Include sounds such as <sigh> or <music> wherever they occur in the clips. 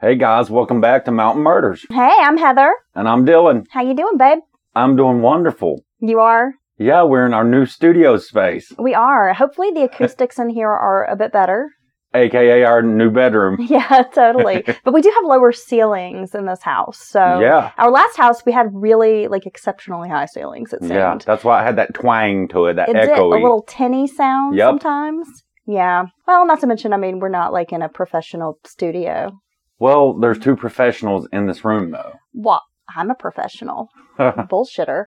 Hey guys, welcome back to Mountain Murders. Hey, I'm Heather. And I'm Dylan. How you doing, babe? I'm doing wonderful. You are? Yeah, we're in our new studio space, We are. Hopefully the acoustics in here are a bit better. aka our new bedroom. <laughs> Yeah, totally. <laughs> but we do have lower ceilings in this house. So Yeah. our last house we had really like exceptionally high ceilings, it seemed. Yeah, that's why I had that twang to it, that it did a little tinny sound Yep. sometimes. Yeah. Well, not to mention, I mean, we're not like in a professional studio. Well, there's two professionals in this room though. What? I'm a professional. <laughs> bullshitter.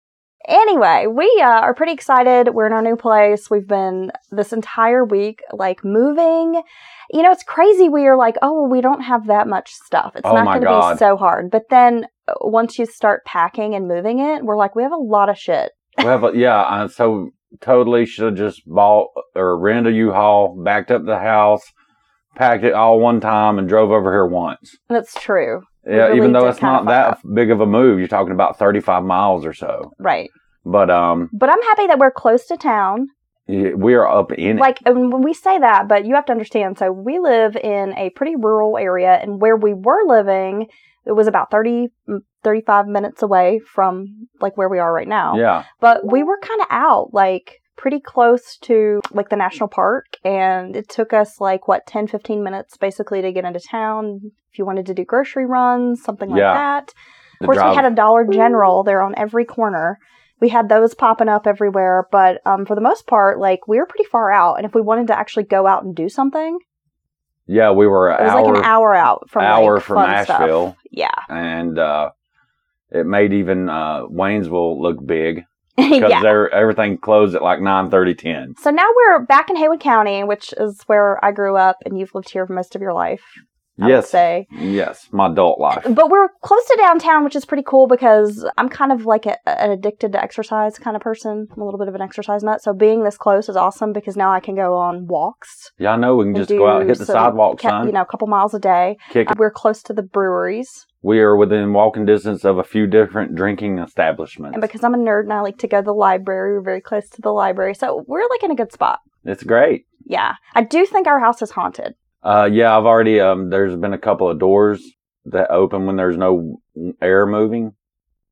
Anyway, we uh, are pretty excited. We're in our new place. We've been this entire week like moving. You know, it's crazy. We are like, oh, well, we don't have that much stuff. It's Oh not going to be so hard. But then uh, once you start packing and moving it, we're like, we have a lot of shit. well, but yeah, uh, so totally should have just bought or rented a U-Haul, backed up the house, packed it all one time, and drove over here once. That's true. Yeah, really even though it's not that big of a move, you're talking about 35 miles or so. Right. But um, But I'm happy that we're close to town. we are up in it. like and when we say that but you have to understand so we live in a pretty rural area and where we were living it was about 30 mm, 35 minutes away from like where we are right now Yeah, but we were kind of out like pretty close to like the national park and it took us like what 10 15 minutes basically to get into town if you wanted to do grocery runs something like Yeah. that the of course, drive- we had a Dollar General there on every corner. We had those popping up everywhere, but um, for the most part, like we were pretty far out. And if we wanted to actually go out and do something, yeah, we were it was hour, like an hour out from hour like, from fun stuff. Yeah, and uh, it made even uh, Waynesville look big <laughs> because yeah. everything closed at like 9:30, 10. So now we're back in Haywood County, which is where I grew up, and you've lived here for most of your life. I Yes, say. yes, my adult life. But we're close to downtown, which is pretty cool because I'm kind of like a, an addicted to exercise kind of person. I'm a little bit of an exercise nut. So being this close is awesome because now I can go on walks. Yeah, I know we can just go out hit the sidewalk, ca-. You know, a couple miles a day. Kick Uh, it. we're close to the breweries, We are within walking distance of a few different drinking establishments. and because I'm a nerd and I like to go to the library, we're very close to the library, so we're like in a good spot. it's great. Yeah, I do think our house is haunted. Uh, yeah, I've already um. There's been a couple of doors that open when there's no air moving,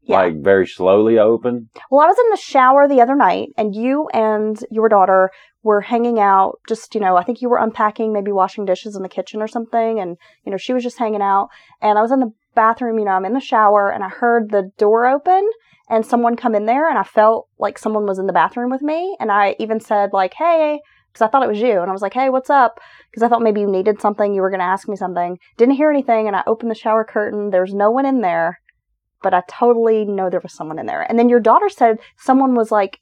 Yeah. like very slowly open. Well, I was in the shower the other night, and you and your daughter were hanging out. Just you know, I think you were unpacking, maybe washing dishes in the kitchen or something, and you know, she was just hanging out. And I was in the bathroom. You know, I'm in the shower, and I heard the door open and someone come in there, and I felt like someone was in the bathroom with me. And I even said like, "Hey." Because I thought it was you, and I was like, "Hey, what's up?" Because I thought maybe you needed something, you were going to ask me something. Didn't hear anything, and I opened the shower curtain. There's no one in there, but I totally know there was someone in there. And then your daughter said someone was like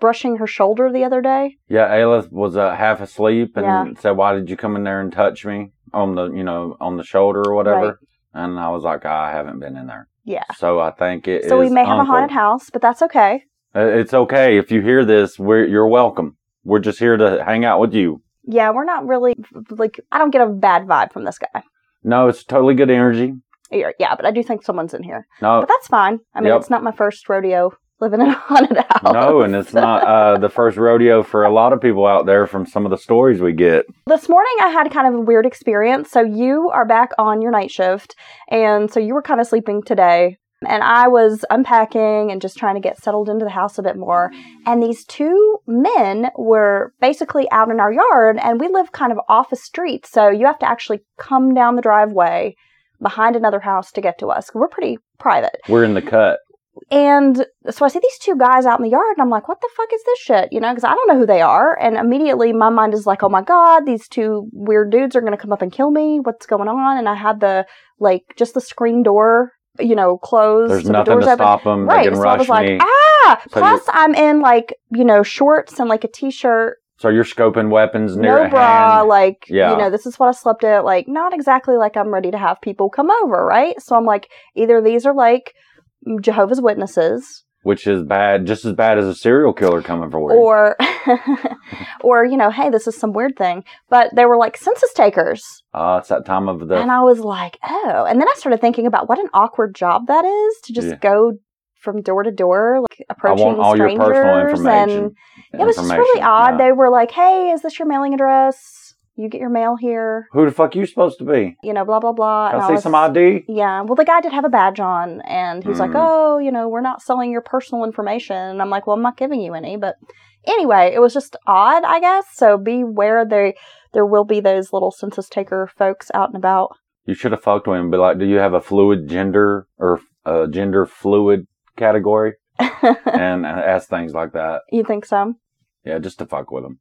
brushing her shoulder the other day. Yeah, Ayla was uh, half asleep and Yeah. said, "Why did you come in there and touch me on the, you know, on the shoulder or whatever?" Right. And I was like, "I haven't been in there." Yeah. So I think it So we may have a haunted house, but that's okay. It's okay if you hear this. We're you're welcome. We're just here to hang out with you. Yeah, we're not really like I don't get a bad vibe from this guy. No, it's totally good energy. Yeah, but I do think someone's in here. No, But that's fine. I mean, Yep. it's not my first rodeo living in a <laughs> haunted house. no, and it's not uh, the first rodeo for a lot of people out there from some of the stories we get. This morning I had kind of a weird experience. So you are back on your night shift, and so you were kind of sleeping today. And I was unpacking and just trying to get settled into the house a bit more. And these two men were basically out in our yard, and we live kind of off a street. So you have to actually come down the driveway behind another house to get to us. We're pretty private. We're in the cut. And so I see these two guys out in the yard, and I'm like, what the fuck is this shit? You know, because I don't know who they are. And immediately my mind is like, oh my God, these two weird dudes are going to come up and kill me. What's going on? And I had the, like, just the screen door, you know, closed. There's so the nothing door's to open. stop them. Right. They can So I rush was like, me. ah! So Plus, I'm in, like, you know, shorts and, like, a t shirt. So you're scoping weapons near No bra, hand. like Yeah. you know, this is what I slept in. Like, not exactly like I'm ready to have people come over, right? So I'm like, either these are like Jehovah's Witnesses, which is bad, just as bad as a serial killer coming for you. or <laughs> or you know hey this is some weird thing but they were like census takers uh, it's that time of the. and i was like oh and then i started thinking about what an awkward job that is to just Yeah. go from door to door like I approaching want all your strangers personal information. and it was just really odd yeah. they were like hey is this your mailing address You get your mail here. Who the fuck you supposed to be? You know, blah blah blah. Can I see was- some ID? Yeah. Well, the guy did have a badge on, and he's like, Hmm. "Oh, you know, we're not selling your personal information." And I'm like, "Well, I'm not giving you any." But anyway, it was just odd, I guess. So beware. There, there will be those little census taker folks out and about. You should have fucked with him and be like, do you have a fluid gender or uh, gender fluid category? <laughs> and ask things like that. you think so? Yeah, just to fuck with him.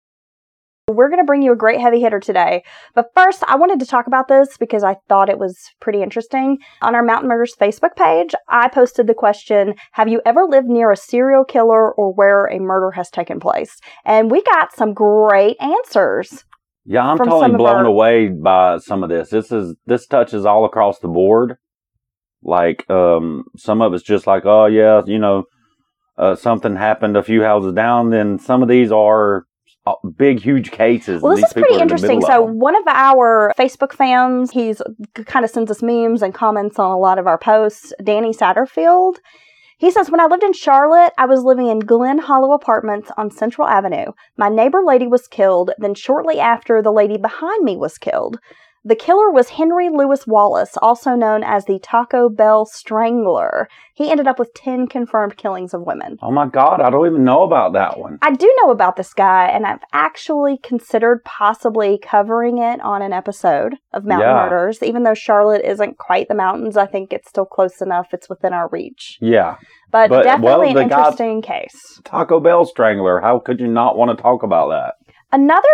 We're going to bring you a great heavy hitter today. But first, I wanted to talk about this because I thought it was pretty interesting. On our Mountain Murders Facebook page, I posted the question Have you ever lived near a serial killer or where a murder has taken place? And we got some great answers. Yeah, I'm totally blown our- away by some of this. This is this touches all across the board. Like um some of it's just like, oh yeah, you know, uh, something happened a few houses down. Then some of these are big, huge cases. Well, this is pretty interesting. So, one of our Facebook fans, he's kind of sends us memes and comments on a lot of our posts. Danny Satterfield. He says, When I lived in Charlotte, I was living in Glen Hollow Apartments on Central Avenue. My neighbor lady was killed. Then, shortly after, the lady behind me was killed. The killer was Henry Louis Wallace, also known as the Taco Bell Strangler. He ended up with 10 confirmed killings of women. Oh my god, I don't even know about that one. I do know about this guy, and I've actually considered possibly covering it on an episode of Mountain Yeah. Murders. Even though Charlotte isn't quite the mountains, I think it's still close enough. It's within our reach. Yeah, But, But, definitely well, an interesting case. Taco Bell Strangler. How could you not want to talk about that? Another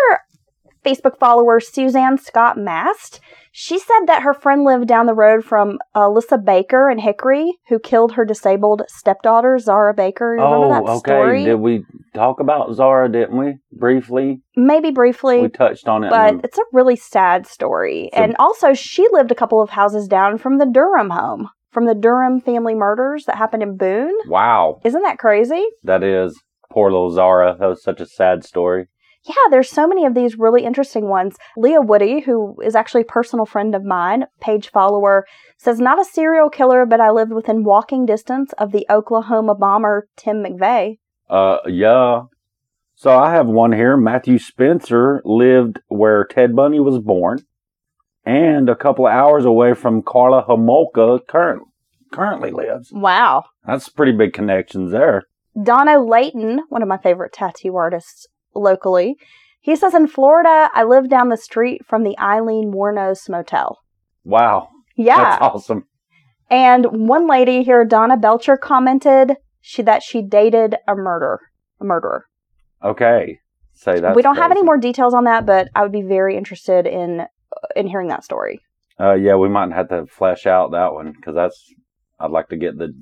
Facebook follower, Suzanne Scott Mast, she said that her friend lived down the road from Elisa Baker in Hickory, who killed her disabled stepdaughter, Zahra Baker. You remember that oh, okay. story? Did we talk about Zahra? Didn't we briefly? Maybe briefly. We touched on it. but in- it's a really sad story. So- and also, she lived a couple of houses down from the Durham home, from the Durham family murders that happened in Boone. wow, Isn't that crazy? that is poor little Zahra. That was such a sad story. Yeah, there's so many of these really interesting ones. Leah Woody, who is actually a personal friend of mine, page follower, says, Not a serial killer, but I lived within walking distance of the Oklahoma bomber Tim McVeigh. Uh, yeah. So I have one here. Matthew Spencer lived where Ted Bundy was born, and a couple of hours away from Karla Homolka current, currently lives. Wow. That's pretty big connections there. Dono Layton, one of my favorite tattoo artists locally, he says, In Florida, I live down the street from the Aileen Wuornos Motel. Wow, Yeah. that's awesome. And one lady here, Donna Belcher, commented she that she dated a murder, a murderer. Okay, say that. we don't have any more details on that, but I would be very interested in in hearing that story. Uh, yeah, we might have to flesh out that one because that's. I'd like to get the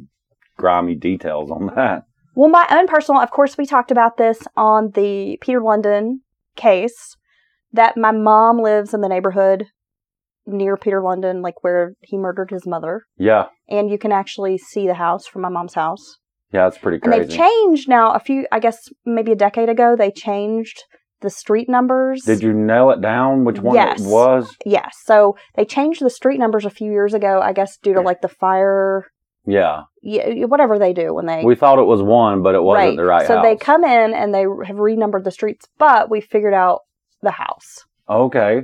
grimy details on that. Well, my own personal, of course, we talked about this on the Peter London case. That my mom lives in the neighborhood near Peter London, like where he murdered his mother, Yeah, and you can actually see the house from my mom's house. yeah, it's pretty And they've changed now. A few, I guess, maybe a decade ago, they changed the street numbers. Did you nail it down? Which one Yes. it was? Yes. So they changed the street numbers a few years ago, I guess, due to like the fire, Yeah, yeah, whatever they do when they. we thought it was one, but it wasn't the right So house. they come in and they have renumbered the streets, but we figured out the house. Okay.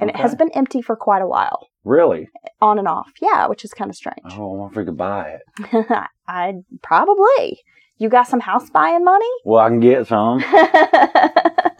And it has been empty for quite a while, really. on and off. Yeah, which is kind of strange. Oh, I wonder if we could buy it. <laughs> I'd probably. You got some house buying money? Well, I can get some. <laughs>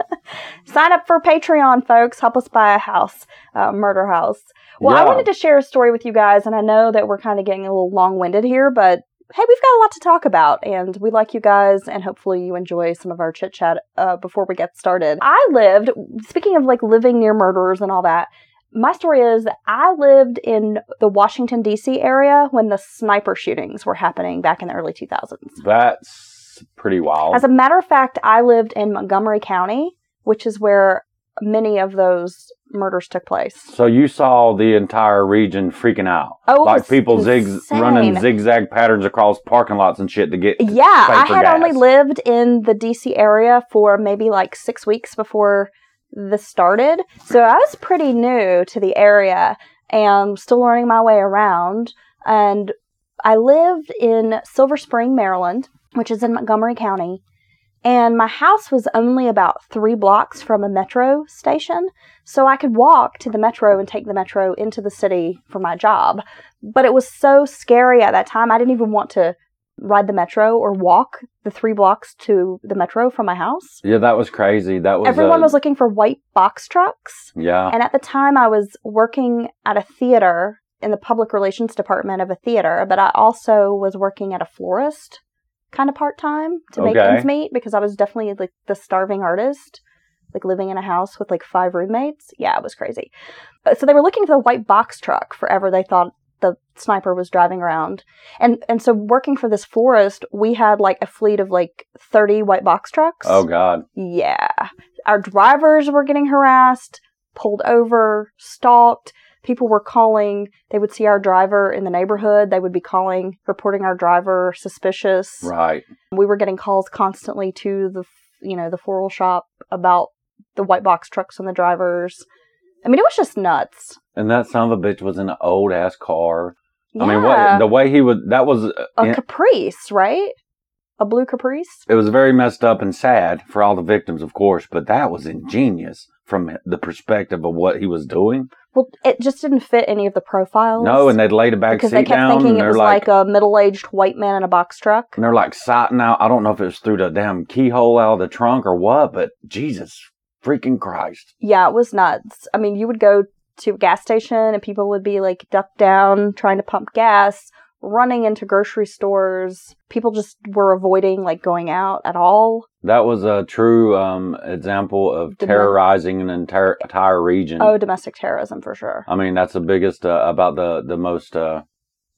Sign up for Patreon, folks. Help us buy a house, uh, murder house. Well, I wanted to share a story with you guys, and I know that we're kind of getting a little long winded here, but hey, we've got a lot to talk about, and we like you guys, and hopefully you enjoy some of our chit chat uh, before we get started. I lived, speaking of like living near murderers and all that, my story is I lived in the Washington, D.C. area when the sniper shootings were happening back in the early 2000s. That's pretty wild. As a matter of fact, I lived in Montgomery County, which is where many of those murders took place. so you saw the entire region freaking out. Oh, like people zig running zigzag patterns across parking lots and shit to get. Yeah, I had gas. only lived in the DC area for maybe like six weeks before this started. So I was pretty new to the area and still learning my way around. And I lived in Silver Spring, Maryland, which is in Montgomery County. And my house was only about three blocks from a metro station. So I could walk to the metro and take the metro into the city for my job. But it was so scary at that time. I didn't even want to ride the metro or walk the three blocks to the metro from my house. Yeah, that was crazy. That was Everyone uh, was looking for white box trucks. yeah. And at the time, I was working at a theater in the public relations department of a theater, but I also was working at a florist kind of part time to make Okay. ends meet because I was definitely like the starving artist, like living in a house with like five roommates. Yeah, it was crazy. Uh, So they were looking for the white box truck forever. They thought the sniper was driving around. And and so working for this florist, we had like a fleet of like 30 white box trucks. Oh God. Yeah. Our drivers were getting harassed, pulled over, stalked. People were calling. They would see our driver in the neighborhood. They would be calling, reporting our driver suspicious. Right. We were getting calls constantly to the, you know, the floral shop about the white box trucks and the drivers. I mean, it was just nuts. And that son of a bitch was in an old ass car. Yeah. I mean, what the way he would that was uh, a yeah, Caprice, right? A blue Caprice. it was very messed up and sad for all the victims, of course, but that was ingenious from the perspective of what he was doing. Well, it just didn't fit any of the profiles. No, and they'd laid a back because seat they kept down, thinking it they're was like, like, a middle-aged white man in a box truck. and they're like sighting out. I don't know if it was through the damn keyhole out of the trunk or what, but Jesus freaking Christ! Yeah, it was nuts. I mean, you would go to a gas station and people would be like ducked down trying to pump gas, running into grocery stores. People just were avoiding like going out at all. That was a true um, example of terrorizing an entire entire region. Oh, domestic terrorism for sure. I mean, that's the biggest uh, about the the most uh,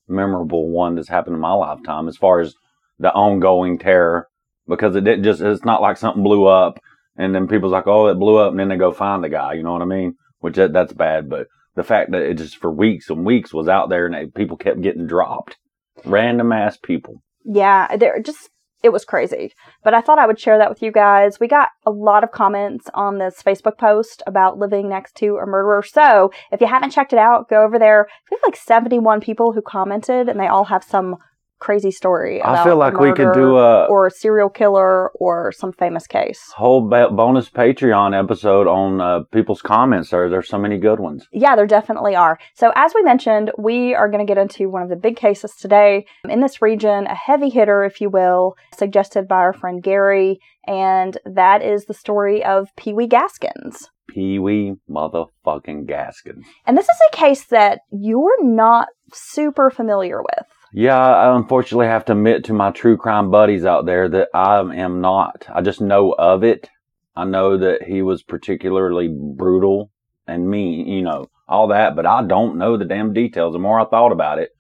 memorable one that's happened in my lifetime, as far as the ongoing terror, because it didn't just. It's not like something blew up and then people's like, oh, it blew up, and then they go find the guy. You know what I mean? Which that, that's bad, but the fact that it just for weeks and weeks was out there and people kept getting dropped, random ass people. Yeah, they're just it was crazy. But I thought I would share that with you guys. We got a lot of comments on this Facebook post about living next to a murderer. So if you haven't checked it out, go over there. We have like 71 people who commented, and they all have some crazy story. I feel like we could do a or a serial killer or some famous case. whole ba- bonus Patreon episode on uh, people's comments. There, there's so many good ones. Yeah, there definitely are. So, as we mentioned, we are going to get into one of the big cases today in this region, a heavy hitter, if you will, suggested by our friend Gary, and that is the story of Pee Wee Gaskins. Pee Wee motherfucking Gaskins. And this is a case that you're not super familiar with. Yeah, I unfortunately have to admit to my true crime buddies out there that I am not. I just know of it. I know that he was particularly brutal and mean, you know, all that, but I don't know the damn details. The more I thought about it,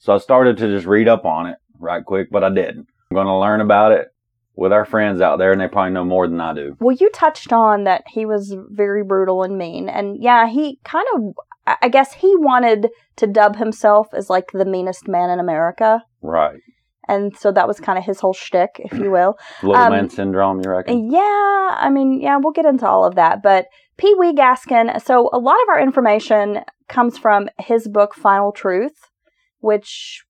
so I started to just read up on it right quick, but I didn't. I'm going to learn about it with our friends out there, and they probably know more than I do. Well, you touched on that he was very brutal and mean. And yeah, he kind of, I guess he wanted to dub himself as like the meanest man in America. Right. And so that was kind of his whole shtick, if you will. Little Um, man syndrome, you reckon? Yeah, I mean, yeah, we'll get into all of that. But Pee Wee Gaskin, so a lot of our information comes from his book, Final Truth, which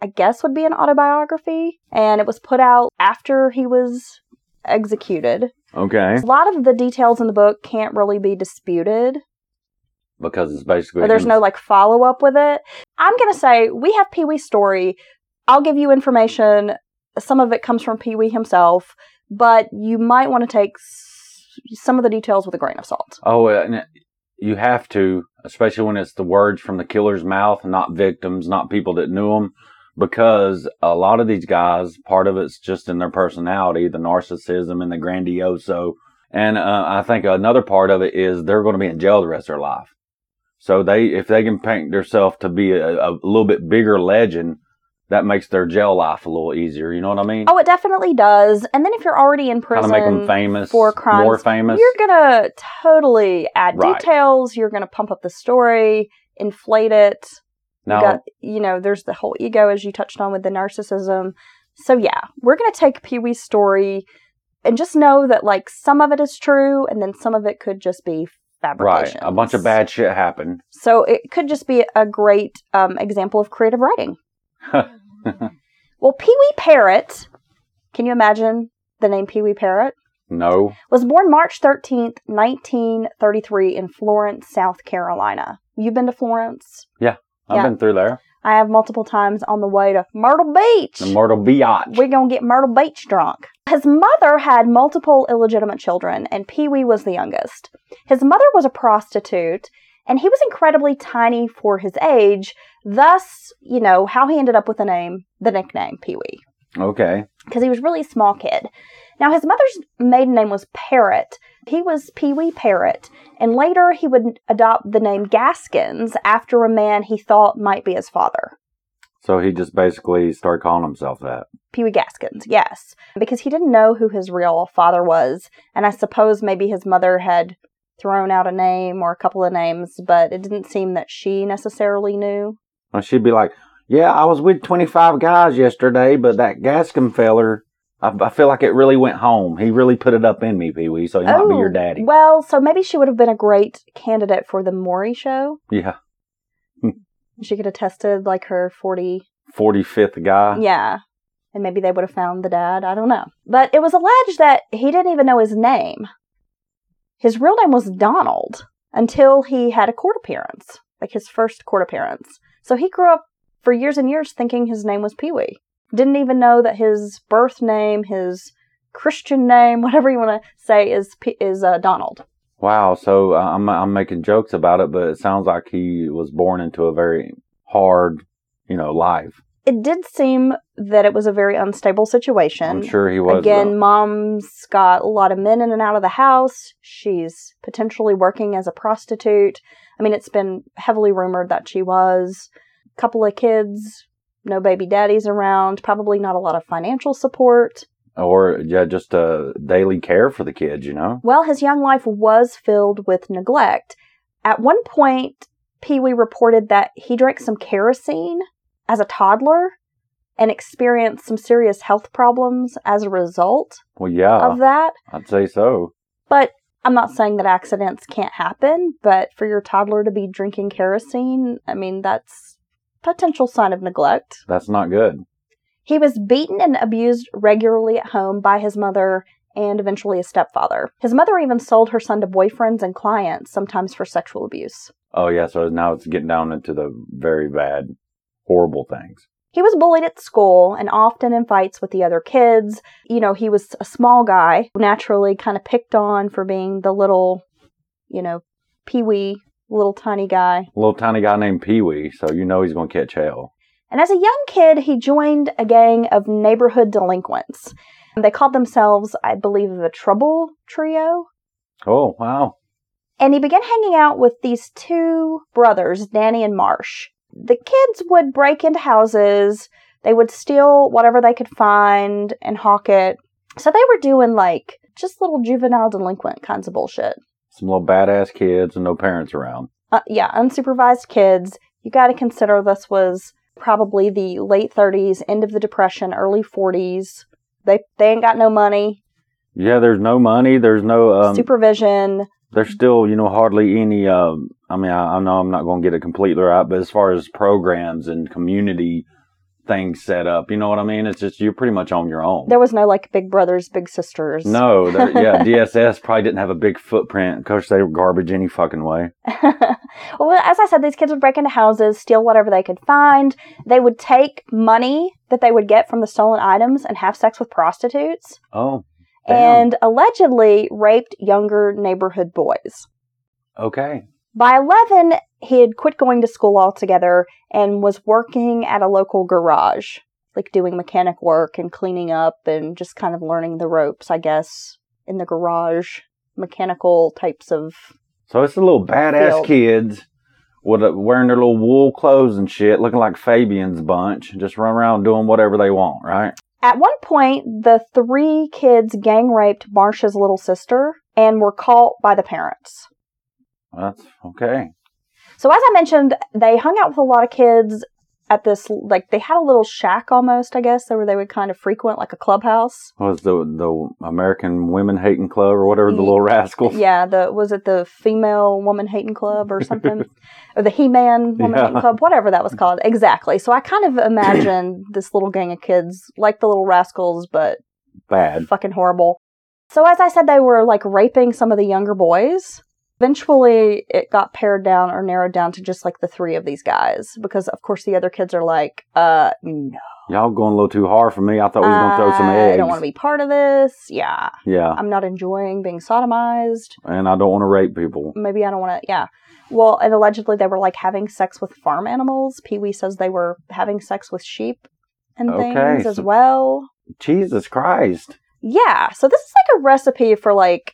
I guess would be an autobiography. And it was put out after he was executed. Okay. A lot of the details in the book can't really be disputed, Because it's basically. or there's him- no like follow up with it. I'm going to say we have Pee Wee's story. I'll give you information. Some of it comes from Pee Wee himself, but you might want to take s- some of the details with a grain of salt. Oh, uh, and it- you have to, especially when it's the words from the killer's mouth, not victims, not people that knew them, because a lot of these guys, part of it's just in their personality, the narcissism and the grandioso. And uh, I think another part of it is they're going to be in jail the rest of their life. So they, if they can paint themselves to be a, a little bit bigger legend, that makes their jail life a little easier. You know what I mean? Oh, it definitely does. And then if you're already in kind prison, of make them famous, for crimes, more famous. you're gonna totally add Right. details. You're gonna pump up the story, inflate it. You Now, got, you know, there's the whole ego as you touched on with the narcissism. So yeah, we're gonna take Pee Wee's story and just know that like some of it is true, and then some of it could just be right, a bunch of bad shit happened. So it could just be a great um, example of creative writing. <laughs> Well, Pee Wee Parrott, can you imagine the name Pee Wee Parrott? No. Was born March 13th, 1933 in Florence, South Carolina. You've been to Florence? Yeah. I've Yeah. been through there. I have multiple times on the way to Myrtle Beach. The Myrtle Beach. We're going to get Myrtle Beach drunk. His mother had multiple illegitimate children, and Pee Wee was the youngest. His mother was a prostitute, and he was incredibly tiny for his age, thus, you know, how he ended up with the name, the nickname Pee Wee, Okay. because he was really a small kid. Now, his mother's maiden name was Parrott. He was Pee Wee Parrott, and later he would adopt the name Gaskins after a man he thought might be his father. So he just basically started calling himself that. Pee Wee Gaskins, yes. Because he didn't know who his real father was. And I suppose maybe his mother had thrown out a name or a couple of names, but it didn't seem that she necessarily knew. Well, she'd be like, "Yeah, I was with twenty five guys yesterday, but that Gascon feller, I, I feel like it really went home. He really put it up in me, Pee Wee. So he might be your oh, daddy." Oh, Well, so maybe she would have been a great candidate for the Maury show. Yeah, She could have tested like her 40. forty fifth guy. Yeah. And maybe they would have found the dad. I don't know. But it was alleged that he didn't even know his name. His real name was Donald until he had a court appearance, like his first court appearance. So he grew up for years and years thinking his name was Pee Wee. Didn't even know that his birth name, his Christian name, <laughs> whatever you want to say, is is uh, Donald. Wow. So uh, I'm I'm making jokes about it, but it sounds like he was born into a very hard, you know, life. It did seem that it was a very unstable situation. I'm sure he was. Again, though. mom's got a lot of men in and out of the house. She's potentially working as a prostitute. I mean, it's been heavily rumored that she was. Couple of kids, no baby daddies around, probably not a lot of financial support. Or yeah, just uh, daily care for the kids. You know. Well, his young life was filled with neglect. At one point, Pee Wee reported that he drank some kerosene as a toddler and experienced some serious health problems as a result Well, yeah, of that. I'd say so. But I'm not saying that accidents can't happen, but for your toddler to be drinking kerosene, I mean, that's potential sign of neglect. That's not good. He was beaten and abused regularly at home by his mother and eventually his stepfather. His mother even sold her son to boyfriends and clients, sometimes for sexual abuse. Oh yeah, so now it's getting down into the very bad, horrible things. He was bullied at school and often in fights with the other kids. You know, he was a small guy, naturally kind of picked on for being the little, you know, peewee, little tiny guy. Little tiny guy named Pee Wee, so you know he's going to catch hell. And as a young kid, he joined a gang of neighborhood delinquents. They called themselves, I believe, the Trouble Trio. Oh wow, And he began hanging out with these two brothers, Danny and Marsh. The kids would break into houses, they would steal whatever they could find and hawk it. So they were doing like just little juvenile delinquent kinds of bullshit. some little badass kids and no parents around. Uh, yeah, unsupervised kids. You got to consider this was probably the late 30s, end of the Depression, early 40s. They they ain't got no money, Yeah, there's no money. There's no. Um, supervision. there's still, you know, hardly any. Um, I mean, I, I know I'm not going to get it completely right, but as far as programs and community things set up, you know what I mean? It's just you're pretty much on your own. There was no like big brothers, big sisters. no, there- <laughs> yeah, DSS probably didn't have a big footprint because they were garbage any fucking way. <laughs> well, as I said, these kids would break into houses, steal whatever they could find. They would take money that they would get from the stolen items and have sex with prostitutes, Oh, damn. and allegedly raped younger neighborhood boys. okay. By 11, he had quit going to school altogether and was working at a local garage, like doing mechanic work and cleaning up and just kind of learning the ropes, I guess, in the garage, mechanical types of. So it's the little badass Field. kids with a, wearing their little wool clothes and shit, looking like Fabian's bunch, just run around doing whatever they want, right? At one point, the three kids gang raped Marsha's little sister and were caught by the parents. That's okay. So, as I mentioned, they hung out with a lot of kids at this, like, they had a little shack almost, I guess, where they would kind of frequent, like a clubhouse. was the the American Women Hating Club or whatever the little rascals. Yeah, the was it the female woman hating club or something, <laughs> or the He Man woman Yeah. hating club, whatever that was called. Exactly. So I kind of imagined <coughs> this little gang of kids like the little rascals, but bad. fucking horrible. So as I said, they were like raping some of the younger boys. Eventually, it got pared down or narrowed down to just like the three of these guys because, of course, the other kids are like, uh, no. Y'all going a little too hard for me. I thought we was gonna throw some eggs. I don't want to be part of this. Yeah. Yeah, I'm not enjoying being sodomized. and I don't want to rape people. Maybe I don't want to, yeah. Well, and allegedly they were like having sex with farm animals. Pee Wee says they were having sex with sheep and Okay, things as well. Jesus Christ. Yeah, so this is like a recipe for like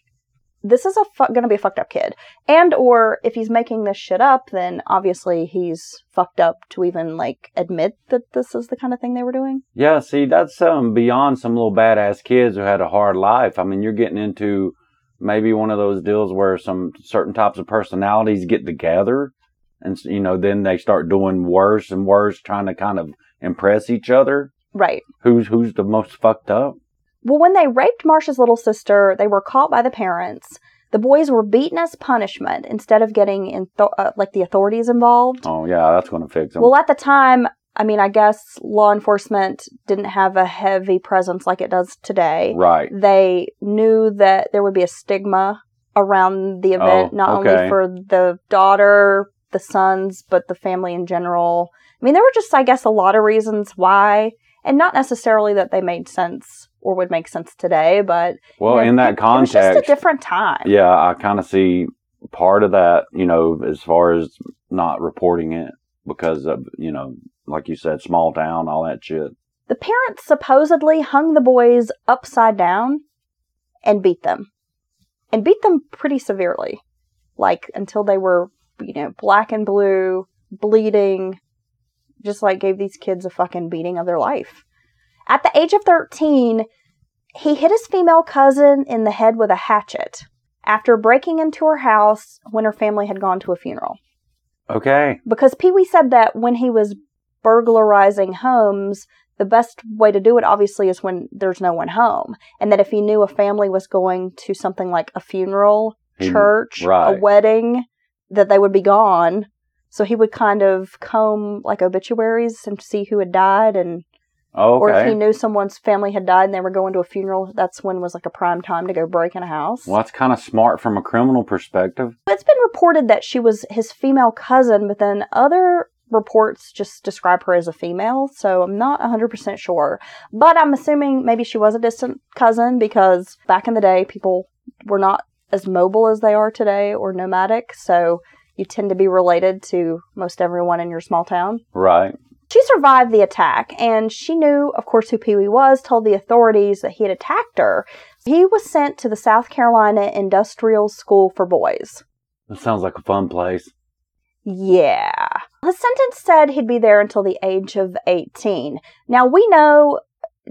this is a fu- gonna be a fucked up kid, and or if he's making this shit up, then obviously he's fucked up to even like admit that this is the kind of thing they were doing. Yeah, see, that's um beyond some little badass kids who had a hard life. I mean, you're getting into maybe one of those deals where some certain types of personalities get together, and you know, then they start doing worse and worse, trying to kind of impress each other. Right. Who's who's the most fucked up? Well, when they raped Marsha's little sister, they were caught by the parents. The boys were beaten as punishment instead of getting in th- uh, like the authorities involved. Oh yeah, that's gonna fix them. Well, at the time, I mean, I guess law enforcement didn't have a heavy presence like it does today. right. they knew that there would be a stigma around the event, Oh, not okay. only for the daughter, the sons, but the family in general. I mean, there were just, I guess, a lot of reasons why, and not necessarily that they made sense or would make sense today, but Well, you know, in that it- It was just a different time. yeah, I kind of see part of that, you know, as far as not reporting it because of, you know, like you said, small town, all that shit. The parents supposedly hung the boys upside down and beat them. And beat them pretty severely. Like until they were, you know, black and blue, bleeding, just like gave these kids a fucking beating of their life. At the age of 13, he hit his female cousin in the head with a hatchet after breaking into her house when her family had gone to a funeral Okay. because Pee Wee said that when he was burglarizing homes, the best way to do it obviously is when there's no one home, and that if he knew a family was going to something like a funeral, He- church, a wedding, that they would be gone. So he would kind of comb like obituaries and see who had died, and Oh, or if he knew someone's family had died and they were going to a funeral, that's when was like a prime time to go break in a house. well, that's kind of smart from a criminal perspective. It's been reported that she was his female cousin, but then other reports just describe her as a female, so I'm not 100% sure. But I'm assuming maybe she was a distant cousin because back in the day, people were not as mobile as they are today or nomadic, so you tend to be related to most everyone in your small town. Right. She survived the attack, and she knew, of course, who Pee Wee was, told the authorities that he had attacked her. He was sent to the South Carolina Industrial School for Boys. That sounds like a fun place. Yeah. His sentence said he'd be there until the age of 18. Now, we know,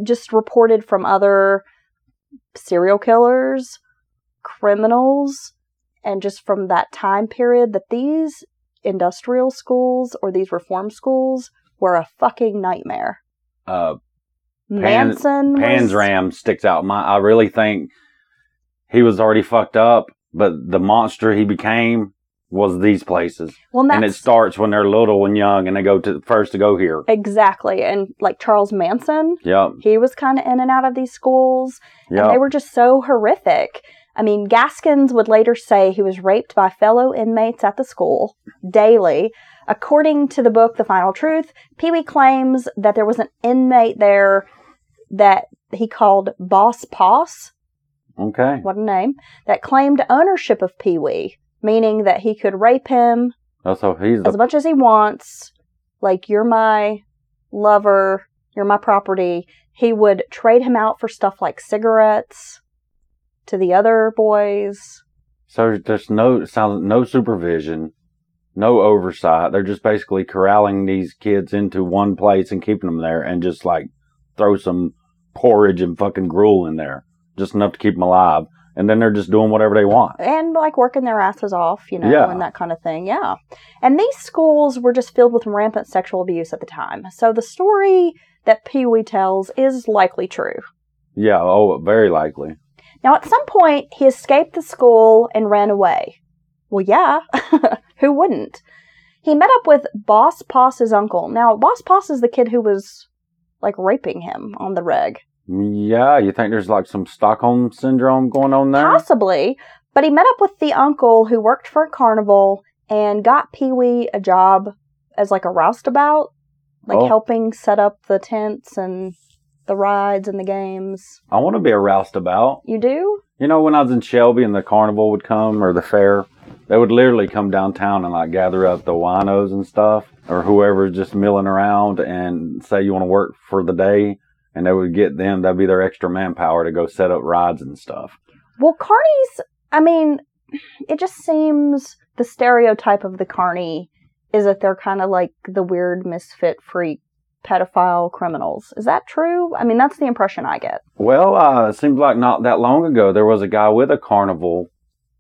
just reported from other serial killers, criminals, and just from that time period, that these industrial schools or these reform schools were a fucking nightmare. Uh, Manson was, Panzram sticks out. My, I really think he was already fucked up, but the monster he became was these places. well, And it starts when they're little and young, and they go to first to go here. exactly. And like Charles Manson, Yep. he was kind of in and out of these schools. and they were just so horrific. I mean, Gaskins would later say he was raped by fellow inmates at the school daily. According to the book The Final Truth, Pee Wee claims that there was an inmate there that he called Boss Poss, Okay. what a name, that claimed ownership of Pee Wee, meaning that he could rape him Oh, so he's as the much as he wants. Like, you're my lover, you're my property. He would trade him out for stuff like cigarettes to the other boys. so there's no sounds no supervision, no oversight. They're just basically corralling these kids into one place and keeping them there, and just like throw some porridge and fucking gruel in there, just enough to keep them alive. And then they're just doing whatever they want. And like working their asses off, you know, Yeah. and that kind of thing. Yeah. And these schools were just filled with rampant sexual abuse at the time. So the story that Pee Wee tells is likely true. Yeah. Oh, very likely. Now, at some point, he escaped the school and ran away. Well, yeah, <laughs> who wouldn't? He met up with Boss Poss's uncle. Now, Boss Poss is the kid who was like raping him on the reg. Yeah, you think there's like some Stockholm syndrome going on there? Possibly. But he met up with the uncle who worked for a carnival and got Pee Wee a job as like a roustabout, like Oh. helping set up the tents and the rides and the games. I want to be a roustabout. You do? You know, when I was in Shelby and the carnival would come or the fair, they would literally come downtown and like gather up the winos and stuff or whoever's just milling around and say you want to work for the day. And they would get them, that'd be their extra manpower to go set up rides and stuff. Well, carnies, I mean, it just seems the stereotype of the carny is that they're kind of like the weird misfit freak pedophile criminals. Is that true? I mean, that's the impression I get. Well, uh, it seems like not that long ago there was a guy with a carnival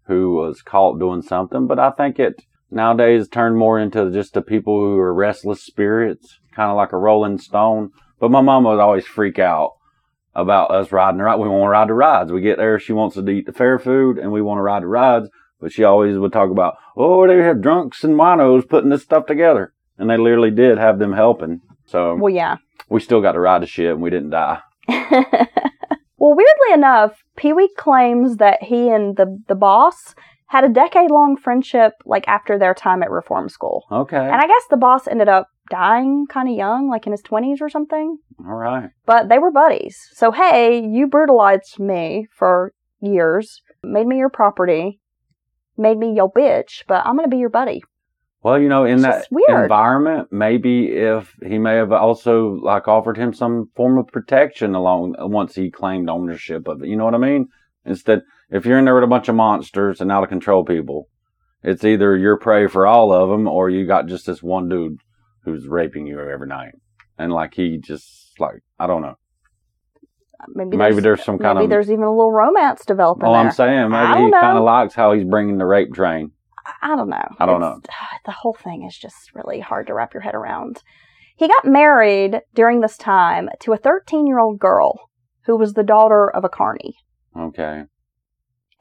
who was caught doing something, but I think it nowadays turned more into just the people who are restless spirits, kind of like a rolling stone. But my mom would always freak out about us riding the ride. We want to ride the rides. We get there, she wants to eat the fair food, and we want to ride the rides. But she always would talk about, oh, they have drunks and winos putting this stuff together. And they literally did have them helping. So Well, yeah. we still got to ride the shit and we didn't die. <laughs> well, weirdly enough, Pee Wee claims that he and the, the boss had a decade long friendship like after their time at reform school. Okay. And I guess the boss ended up dying kind of young, like in his 20s or something. All right. But they were buddies. So, hey, you brutalized me for years, made me your property, made me your bitch, but I'm going to be your buddy. Well, you know, in It's that environment, maybe if he may have also like offered him some form of protection along once he claimed ownership of it. You know what I mean? Instead, if you're in there with a bunch of monsters and out of control people, it's either you're prey for all of them or you got just this one dude who's raping you every night. And like he just like I don't know. Uh, maybe, Maybe there's some kind maybe of- maybe there's even a little romance developing Oh, there. I'm saying maybe he kind of likes how he's bringing the rape train. I don't know. I don't It's- <sighs> The whole thing is just really hard to wrap your head around. He got married during this time to a 13 year old girl who was the daughter of a carny. Okay.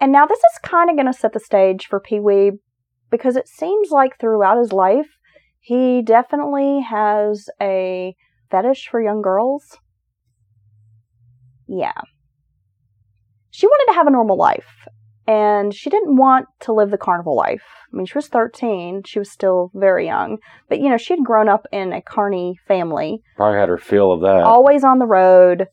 And now this is kind of going to set the stage for Pee Wee because it seems like throughout his life, he definitely has a fetish for young girls. Yeah. She wanted to have a normal life, and she didn't want to live the carnival life. I mean, she was 13, she was still very young, but you know, she had grown up in a carny family Probably had her feel of that. always on the road,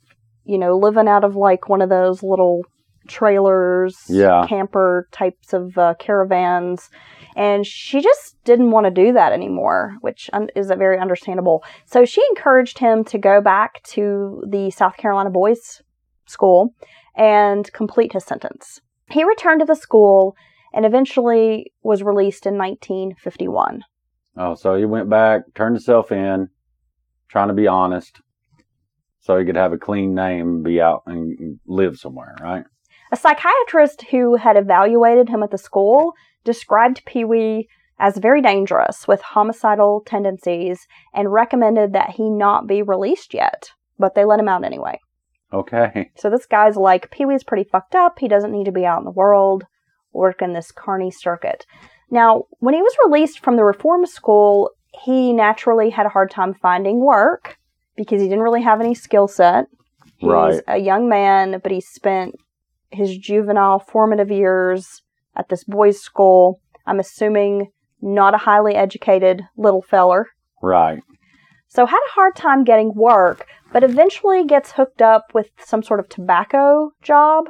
you know, living out of like one of those little trailers, Yeah. camper types of uh, caravans. And she just didn't want to do that anymore, which un- is very understandable. So she encouraged him to go back to the South Carolina Boys School and complete his sentence. He returned to the school and eventually was released in 1951. Oh, so he went back, turned himself in, trying to be honest, so he could have a clean name, be out and live somewhere, right? A psychiatrist who had evaluated him at the school described Pee Wee as very dangerous with homicidal tendencies and recommended that he not be released yet, but they let him out anyway. Okay. So this guy's like, Pee Wee's pretty fucked up. He doesn't need to be out in the world working this carny circuit. Now, when he was released from the reform school, he naturally had a hard time finding work because he didn't really have any skill set. He's Right. a young man, but he spent his juvenile formative years at this boys' school. I'm assuming not a highly educated little feller. Right. So had a hard time getting work, but eventually gets hooked up with some sort of tobacco job,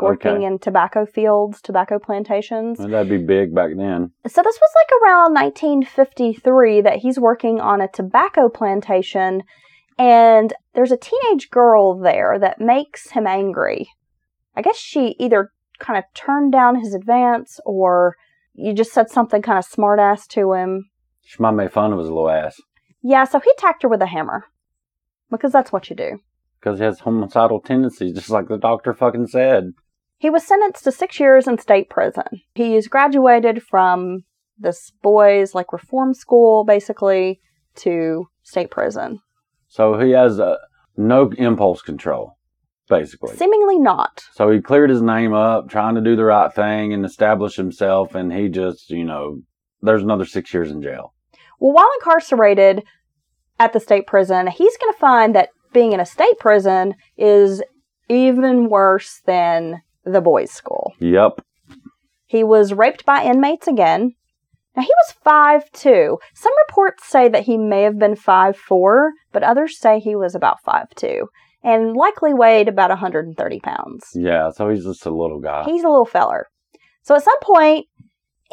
working Okay. in tobacco fields, tobacco plantations. Well, that'd be big back then. So this was like around 1953 that he's working on a tobacco plantation and there's a teenage girl there that makes him angry. I guess she either kind of turned down his advance or you just said something kind of smartass to him. She might make fun of his little ass Yeah, so he attacked her with a hammer. Because that's what you do. because he has homicidal tendencies, just like the doctor fucking said. He was sentenced to six years in state prison. He's graduated from this boys' like reform school, basically, to state prison. So he has uh, no impulse control, basically. Seemingly not. So he cleared his name up, trying to do the right thing and establish himself, and he just, you know, there's another six years in jail. Well, while incarcerated at the state prison, he's going to find that being in a state prison is even worse than the boys' school. Yep. He was raped by inmates again. Now he was five two. Some reports say that he may have been five four, but others say he was about five two, and likely weighed about 130 pounds. Yeah. So he's just a little guy. He's a little feller. So at some point,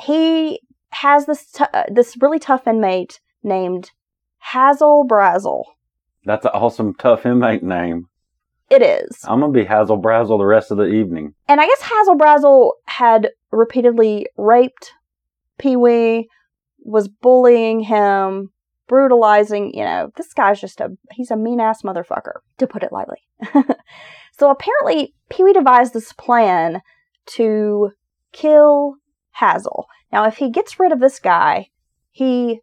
he has this t- uh, this really tough inmate named Hazel Brazel. That's an awesome, tough inmate name. It is. I'm gonna be Hazel Brazel the rest of the evening. And I guess Hazel Brazel had repeatedly raped Pee Wee, was bullying him, brutalizing, you know, this guy's just a, he's a mean ass motherfucker, to put it lightly. <laughs> so apparently, Pee Wee devised this plan to kill Hazel. Now, if he gets rid of this guy, he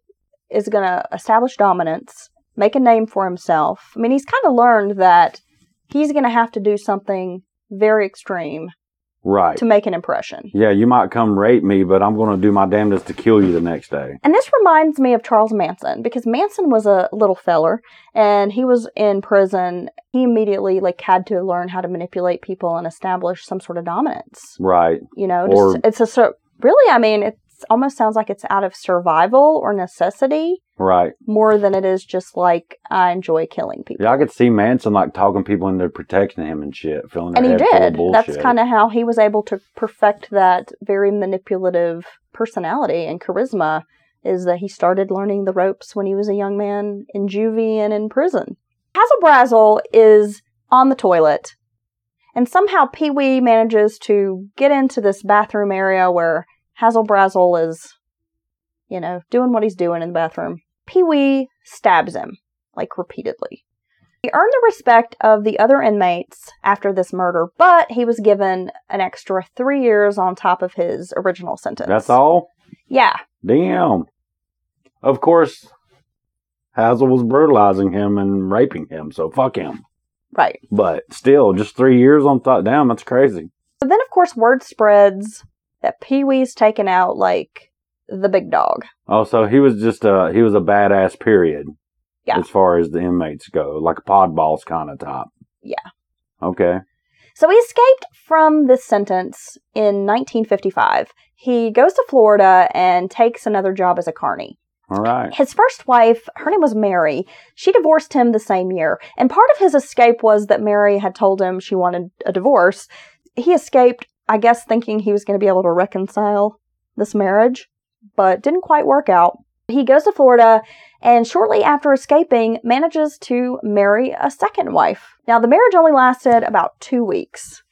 is going to establish dominance, make a name for himself. I mean, he's kind of learned that he's going to have to do something very extreme Right. to make an impression. Yeah, you might come rape me, but I'm gonna do my damnedest to kill you the next day. And this reminds me of Charles Manson because Manson was a little feller and he was in prison. He immediately like had to learn how to manipulate people and establish some sort of dominance. Right. You know, Or- just, it's a really. I mean, it almost sounds like it's out of survival or necessity Right. more than it is just like I enjoy killing people. Yeah, I could see Manson like talking people into protecting him and shit, their and he head full of did. That's kind of how he was able to perfect that very manipulative personality and charisma. Is that he started learning the ropes when he was a young man in juvie and in prison. Hazel Brazel is on the toilet, and somehow Pee Wee manages to get into this bathroom area where Hazel Brazel is, you know, doing what he's doing in the bathroom. Pee Wee stabs him, like repeatedly. He earned the respect of the other inmates after this murder, but he was given an extra three years on top of his original sentence. That's all. Yeah. Damn. Of course, Hazel was brutalizing him and raping him, so fuck him. Right. But still, just three years on top. Damn, that's crazy. But then, of course, word spreads that Pee Wee's taken out like the big dog. Oh, so he was just a he was a badass. Period. Yeah. As far as the inmates go, like a pod boss kind of top. Yeah. Okay. So he escaped from this sentence in 1955. He goes to Florida and takes another job as a carny. All right. His first wife, her name was Mary. She divorced him the same year. And part of his escape was that Mary had told him she wanted a divorce. He escaped, I guess, thinking he was going to be able to reconcile this marriage, but didn't quite work out. He goes to Florida and shortly after escaping manages to marry a second wife. Now, the marriage only lasted about two weeks.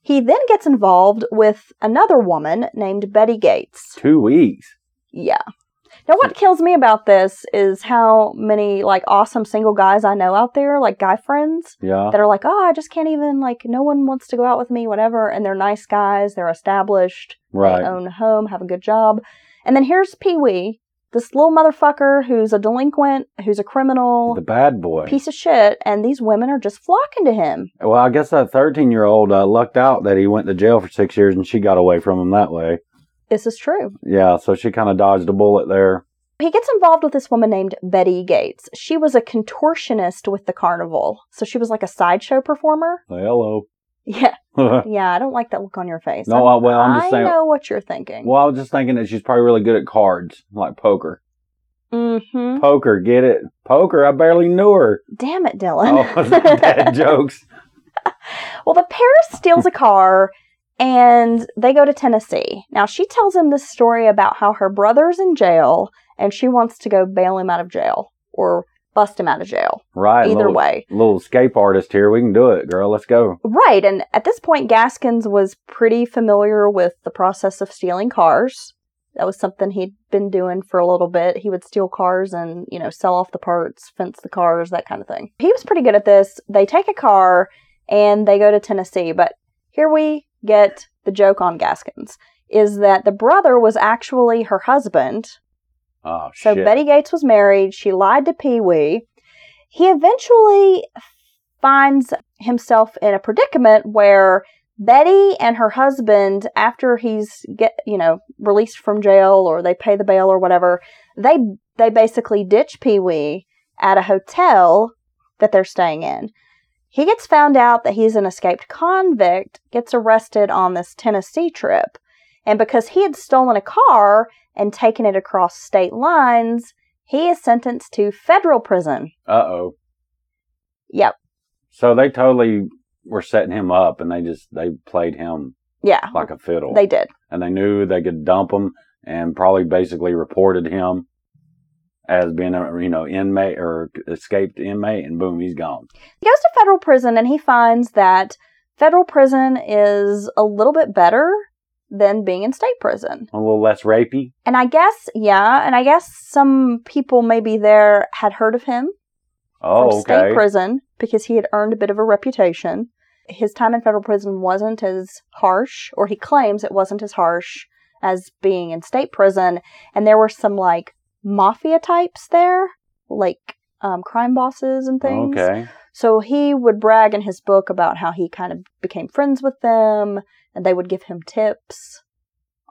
He then gets involved with another woman named Betty Gates. Two weeks. Yeah. Now, what kills me about this is how many like awesome single guys I know out there, like guy friends, Yeah. that are like, oh, I just can't even like, no one wants to go out with me, whatever. And they're nice guys, they're established, Right. they own a home, have a good job. And then here's Pee Wee, this little motherfucker who's a delinquent, who's a criminal, The bad boy. piece of shit, and these women are just flocking to him. Well, I guess that 13 year old uh, lucked out that he went to jail for six years and she got away from him that way. This is true. Yeah, so she kind of dodged a bullet there. He gets involved with this woman named Betty Gates. She was a contortionist with the carnival. So she was like a sideshow performer. Hello. Yeah. <laughs> Yeah, I don't like that look on your face. No, I- well, I'm just saying. I know what you're thinking. Well, I was just thinking that she's probably really good at cards, like poker. Mm-hmm. Poker, get it? Poker, I barely knew her. Damn it, Dylan. Oh, <laughs> dad jokes. <laughs> well, the pair steals a car and they go to Tennessee. Now, she tells him this story about how her brother's in jail and she wants to go bail him out of jail or bust him out of jail. Right. Either little, way. Little escape artist here. We can do it, girl. Let's go. Right, and at this point, Gaskins was pretty familiar with the process of stealing cars. That was something he'd been doing for a little bit. He would steal cars and, you know, sell off the parts, fence the cars, that kind of thing. He was pretty good at this. They take a car and they go to Tennessee, but here we get the joke on Gaskins is that the brother was actually her husband. Oh, So shit. Betty Gates was married. She lied to Pee Wee. He eventually finds himself in a predicament where Betty and her husband, after he's get you know released from jail or they pay the bail or whatever, they they basically ditch Pee Wee at a hotel that they're staying in. He gets found out that he's an escaped convict, gets arrested on this Tennessee trip. And because he had stolen a car and taken it across state lines, he is sentenced to federal prison. Uh oh. Yep. So they totally were setting him up, and they just they played him Yeah. like a fiddle. They did. and they knew they could dump him, and probably basically reported him as being a you know inmate or escaped inmate, and boom, he's gone. He goes to federal prison and he finds that federal prison is a little bit better than being in state prison. A little less rapey. And I guess, yeah, and I guess some people maybe there had heard of him Oh, from okay. state prison because he had earned a bit of a reputation. His time in federal prison wasn't as harsh, or he claims it wasn't as harsh as being in state prison. And there were some like mafia types there, like um, crime bosses and things. Okay. So he would brag in his book about how he kind of became friends with them and they would give him tips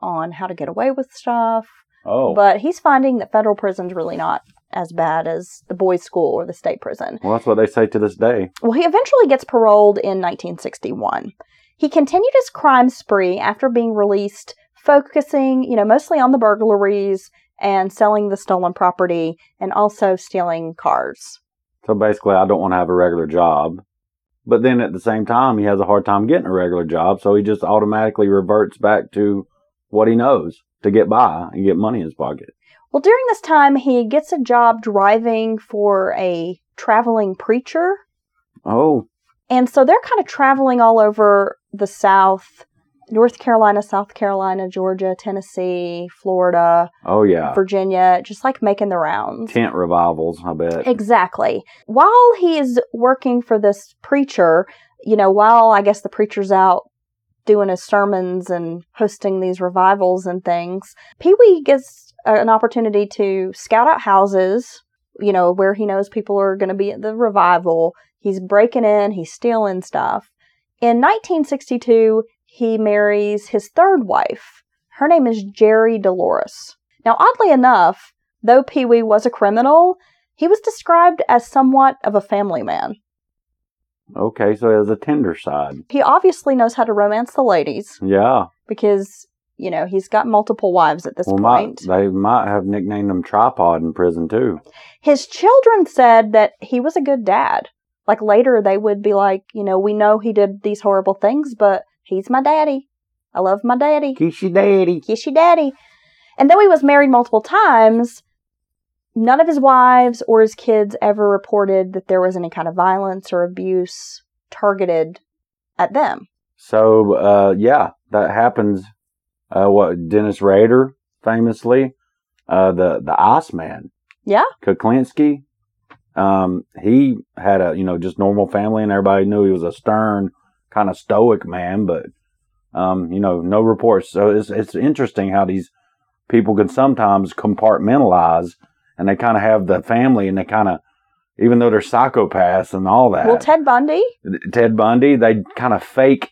on how to get away with stuff. Oh, But he's finding that federal prison's really not as bad as the boys' school or the state prison. well, that's what they say to this day. Well, he eventually gets paroled in 1961. He continued his crime spree after being released, focusing, you know, mostly on the burglaries and selling the stolen property and also stealing cars. So basically, I don't want to have a regular job. But then at the same time, he has a hard time getting a regular job, so he just automatically reverts back to what he knows to get by and get money in his pocket. Well, during this time, he gets a job driving for a traveling preacher. Oh, And so they're kind of traveling all over the South North Carolina, South Carolina, Georgia, Tennessee, Florida, oh yeah. Virginia, just like making the rounds. Tent revivals, I bet. Exactly. While he is working for this preacher, you know, while I guess the preacher's out doing his sermons and hosting these revivals and things, Pee Wee gets an opportunity to scout out houses, you know, where he knows people are going to be at the revival. He's breaking in, he's stealing stuff. In 1962, he marries his third wife. Her name is Jerry Dolores. Now, oddly enough, though Pee Wee was a criminal, he was described as somewhat of a family man. Okay, so he has a tender side. He obviously knows how to romance the ladies Yeah. because, you know, he's got multiple wives at this Well, might, point. they might have nicknamed him Tripod in prison too. His children said that he was a good dad. Like later, they would be like, you know, we know he did these horrible things, but he's my daddy. I love my daddy. Kiss your daddy. Kiss your daddy. And though he was married multiple times, none of his wives or his kids ever reported that there was any kind of violence or abuse targeted at them. So, uh, yeah, that happens. Uh, what Dennis Rader famously, uh, the the Iceman, Yeah. Kuklinski. Um, he had a you know just normal family, and everybody knew he was a stern, kind of stoic man. But um, you know, no reports. So it's it's interesting how these people can sometimes compartmentalize, and they kind of have the family, and they kind of, even though they're psychopaths and all that. Well, Ted Bundy, Ted Bundy, they kind of fake,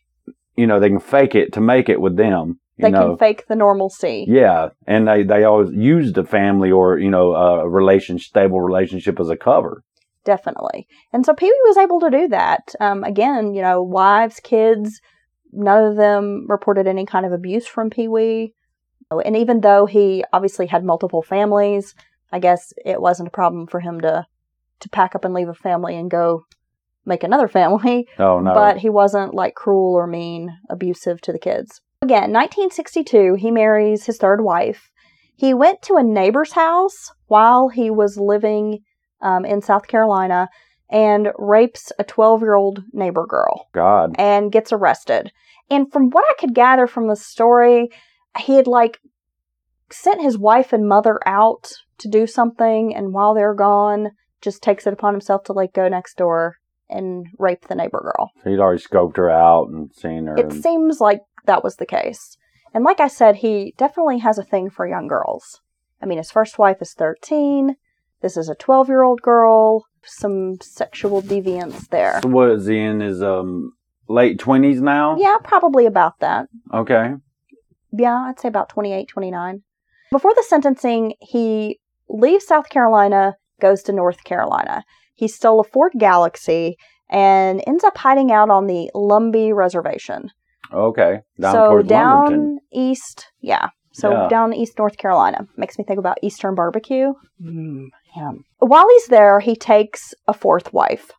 you know, they can fake it to make it with them. You they know, can fake the normalcy. yeah, and they they always use the family or you know a relation stable relationship as a cover. Definitely. And so Pee Wee was able to do that. Um, again, you know, wives, kids, none of them reported any kind of abuse from Pee Wee. And even though he obviously had multiple families, I guess it wasn't a problem for him to to pack up and leave a family and go make another <laughs> family. Oh no, But he wasn't like cruel or mean, abusive to the kids. Again, 1962, he marries his third wife. He went to a neighbor's house while he was living um, in South Carolina and rapes a 12 year old neighbor girl God, and gets arrested. And from what I could gather from the story, he had like sent his wife and mother out to do something, and while they're gone, just takes it upon himself to like go next door and rape the neighbor girl. he'd already scoped her out and seen her. It and- seems like that was the case. And like I said, he definitely has a thing for young girls. I mean, his first wife is 13. This is a 12 year old girl. Some sexual deviance there. so what is he in his um late twenties now? Yeah, probably about that. Okay. Yeah, I'd say about 28, 29. Before the sentencing, he leaves South Carolina, goes to North Carolina. He stole a Ford Galaxie and ends up hiding out on the Lumbee Reservation. Okay. Down so down Lumberton. east, yeah. So Yeah. down east North Carolina makes me think about Eastern barbecue. Mm, yum. While he's there, he takes a fourth wife,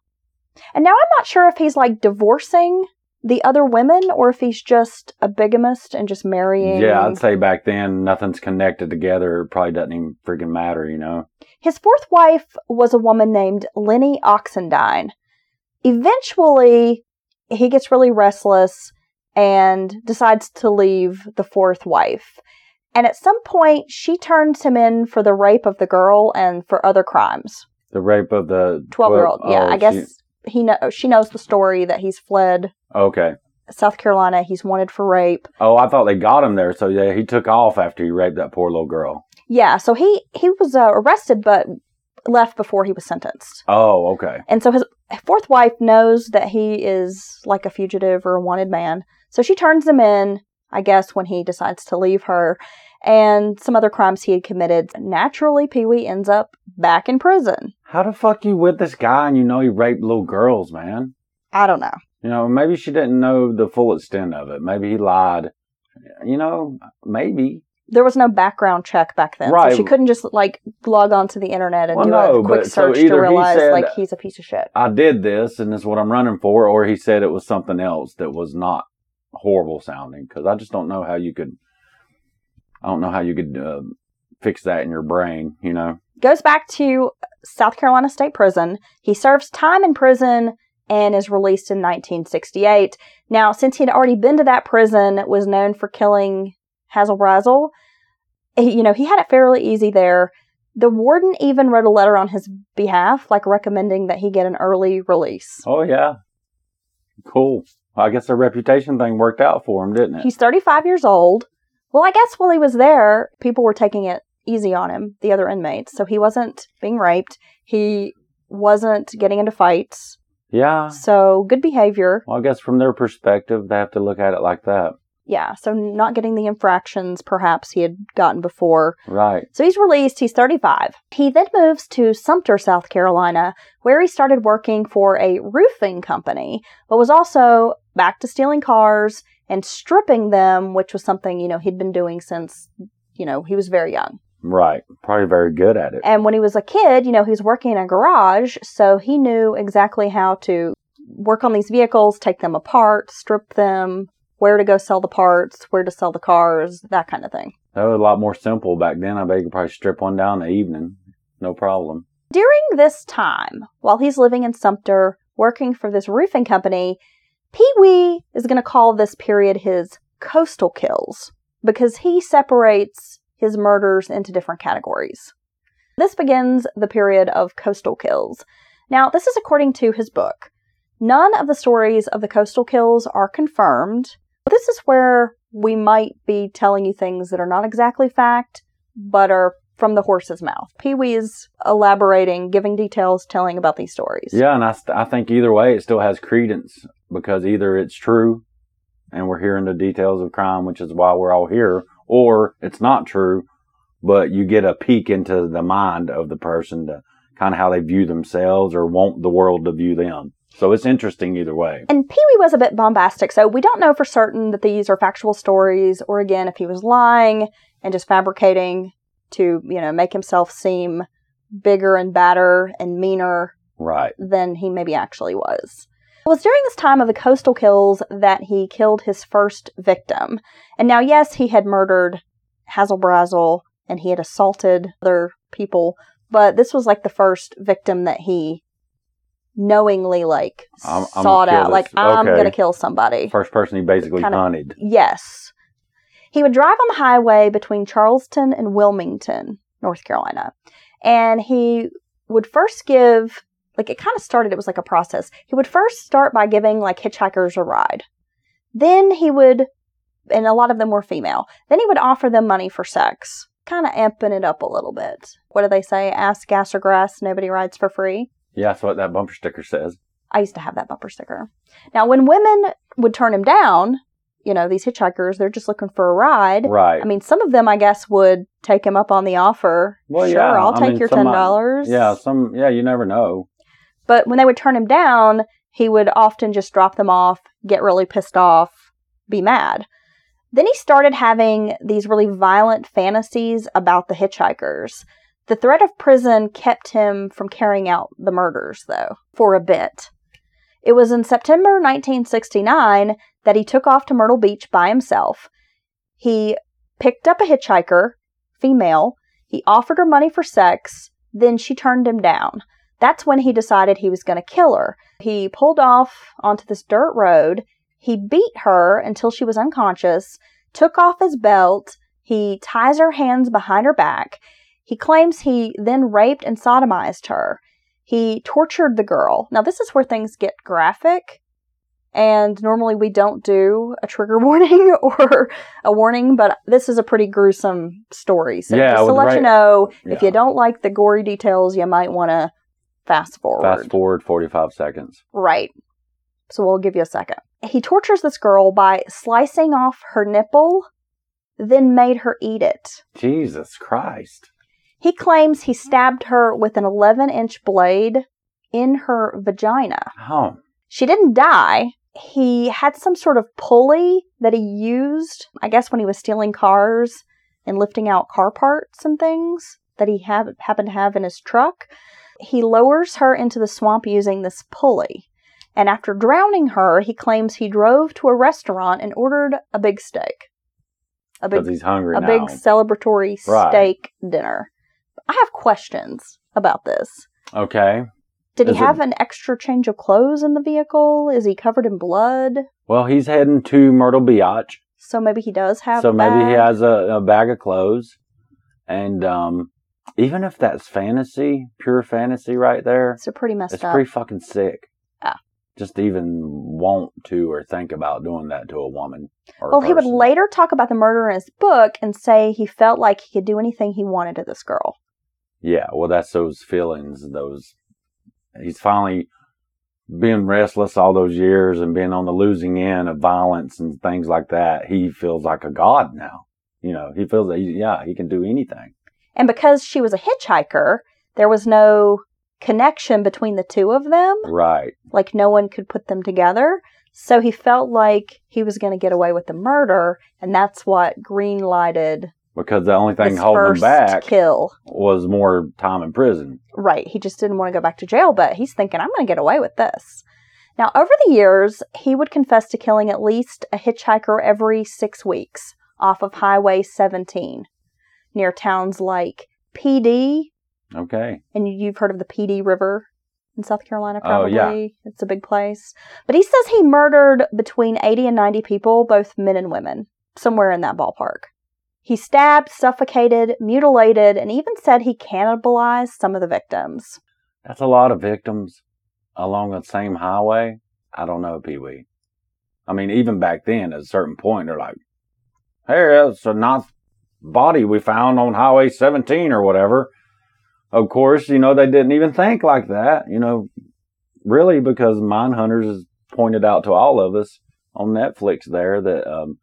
and now I'm not sure if he's like divorcing the other women or if he's just a bigamist and just marrying. Yeah, I'd say back then nothing's connected together. It probably doesn't even freaking matter, you know. His fourth wife was a woman named Lenny Oxendine. Eventually, he gets really restless and decides to leave the fourth wife. And at some point, she turns him in for the rape of the girl and for other crimes. The rape of the 12 year old. Yeah, oh, I she- guess he know, she knows the story that he's fled okay. South Carolina. He's wanted for rape. Oh, I thought they got him there. So yeah, he took off after he raped that poor little girl. Yeah, so he, he was uh, arrested but left before he was sentenced. Oh, okay. And so his fourth wife knows that he is like a fugitive or a wanted man. So she turns him in, I guess, when he decides to leave her and some other crimes he had committed. Naturally, Pee Wee ends up back in prison. How the fuck you with this guy and you know he raped little girls, man? I don't know. You know, maybe she didn't know the full extent of it. Maybe he lied. You know, maybe. There was no background check back then. Right. So she couldn't just like log onto the internet and Well, do no, a quick but so search to either he realize said- like he's a piece of shit. I did this and this is what I'm running for, or he said it was something else that was not horrible sounding. Because I just don't know how you could. I don't know how you could uh, fix that in your brain. You know. goes back to South Carolina State Prison. He serves time in prison and is released in 1968. Now, since he'd already been to that prison, was known for killing Hazel Brazel, he- you know, he had it fairly easy there. The warden even wrote a letter on his behalf, like recommending that he get an early release. Oh yeah. Cool. I guess the reputation thing worked out for him, didn't it? He's 35 years old. Well, I guess while he was there, people were taking it easy on him, the other inmates. So he wasn't being raped. He wasn't getting into fights. yeah. So good behavior. Well, I guess from their perspective, they have to look at it like that. Yeah. So not getting the infractions perhaps he had gotten before. Right. So he's released. He's 35. He then moves to Sumter, South Carolina, where he started working for a roofing company, but was also back to stealing cars and stripping them, which was something, you know, he'd been doing since, you know, he was very young. Right. Probably very good at it. And when he was a kid, you know, he was working in a garage, so he knew exactly how to work on these vehicles, take them apart, strip them, where to go sell the parts, where to sell the cars, that kind of thing. That was a lot more simple back then. I bet you could probably strip one down in the evening. No problem. During this time, while he's living in Sumter, working for this roofing company, Pee Wee is going to call this period his coastal kills because he separates his murders into different categories. This begins the period of coastal kills. Now, this is according to his book. None of the stories of the coastal kills are confirmed. This is where we might be telling you things that are not exactly fact, but are from the horse's mouth. Pee Wee is elaborating, giving details, telling about these stories. Yeah, and I, st- I think either way, it still has credence because either it's true and we're hearing the details of crime, which is why we're all here, or it's not true, but you get a peek into the mind of the person to kind of how they view themselves or want the world to view them. So it's interesting either way. And Pee Wee was a bit bombastic, so we don't know for certain that these are factual stories, or again, if he was lying and just fabricating to, you know, make himself seem bigger and badder and meaner Right. than he maybe actually was. It was during this time of the coastal kills that he killed his first victim. And now, yes, he had murdered Hazel Brazel and he had assaulted other people, but this was like the first victim that he knowingly like I'm- I'm sought gonna out. Like, this. I'm going to kill somebody. First person he basically Kinda- hunted. Yes. He would drive on the highway between Charleston and Wilmington, North Carolina. And he would first give, like, it kind of started, it was like a process. He would first start by giving, like, hitchhikers a ride. Then he would, and a lot of them were female, then he would offer them money for sex, kind of amping it up a little bit. What do they say? Ask gas or grass, nobody rides for free. Yeah, that's what that bumper sticker says. I used to have that bumper sticker. Now, when women would turn him down, you know, these hitchhikers, they're just looking for a ride. Right. I mean, some of them, I guess, would take him up on the offer. Well, sure, yeah, I'll I take mean, your ten uh, dollars. yeah, some yeah, you never know. But when they would turn him down, he would often just drop them off, get really pissed off, be mad. Then he started having these really violent fantasies about the hitchhikers. The threat of prison kept him from carrying out the murders, though, for a bit. It was in September 1969 that he took off to Myrtle Beach by himself. He picked up a hitchhiker, female. He offered her money for sex, then she turned him down. That's when he decided he was going to kill her. He pulled off onto this dirt road. He beat her until she was unconscious, took off his belt. He ties her hands behind her back. He claims he then raped and sodomized her. He tortured the girl. Now, this is where things get graphic. And normally we don't do a trigger <laughs> warning or a warning, but this is a pretty gruesome story. So Yeah, just to let you know, if you don't like the gory details, you might want to fast forward. Fast forward forty five seconds. Right. So we'll give you a second. He tortures this girl by slicing off her nipple, then made her eat it. Jesus Christ. He claims he stabbed her with an 11 inch blade in her vagina. Oh. She didn't die. He had some sort of pulley that he used, I guess, when he was stealing cars and lifting out car parts and things that he have, happened to have in his truck. He lowers her into the swamp using this pulley. And after drowning her, he claims he drove to a restaurant and ordered a big steak. A big Because he's hungry a now. big celebratory Right. steak dinner. I have questions about this. okay. Did he Is it- have an extra change of clothes in the vehicle? Is he covered in blood? Well, he's heading to Myrtle Beach. So maybe he does have. so maybe he has a, a bag of clothes. And um even if that's fantasy, pure fantasy right there, It's a pretty messed it's up. It's pretty fucking sick. Ah. Just even want to or think about doing that to a woman. Or a well, he would later talk about the murder in his book and say he felt like he could do anything he wanted to this girl. Yeah, well, that's those feelings. Those he's finally being restless all those years and being on the losing end of violence and things like that. He feels like a god now. You know, he feels that he, yeah, he can do anything. And because she was a hitchhiker, there was no connection between the two of them. Right. Like no one could put them together. So he felt like he was going to get away with the murder, and that's what green lighted Because the only thing his holding him first back kill. was more time in prison. Right. He just didn't want to go back to jail, but he's thinking, I'm going to get away with this. Now, over the years, he would confess to killing at least a hitchhiker every six weeks off of Highway 17 near towns like Pee Dee, Okay. and you- you've heard of the Pee Dee River in South Carolina, probably. Oh, yeah. It's a big place. But he says he murdered between 80 and 90 people, both men and women, somewhere in that ballpark. He stabbed, suffocated, mutilated, and even said he cannibalized some of the victims. That's a lot of victims along the same highway. I don't know, Pee Wee. I mean, even back then, at a certain point, they're like, hey, that's a nice body we found on Highway 17 or whatever. Of course, you know, they didn't even think like that, you know, really, because Mindhunters has pointed out to all of us on Netflix there that, um,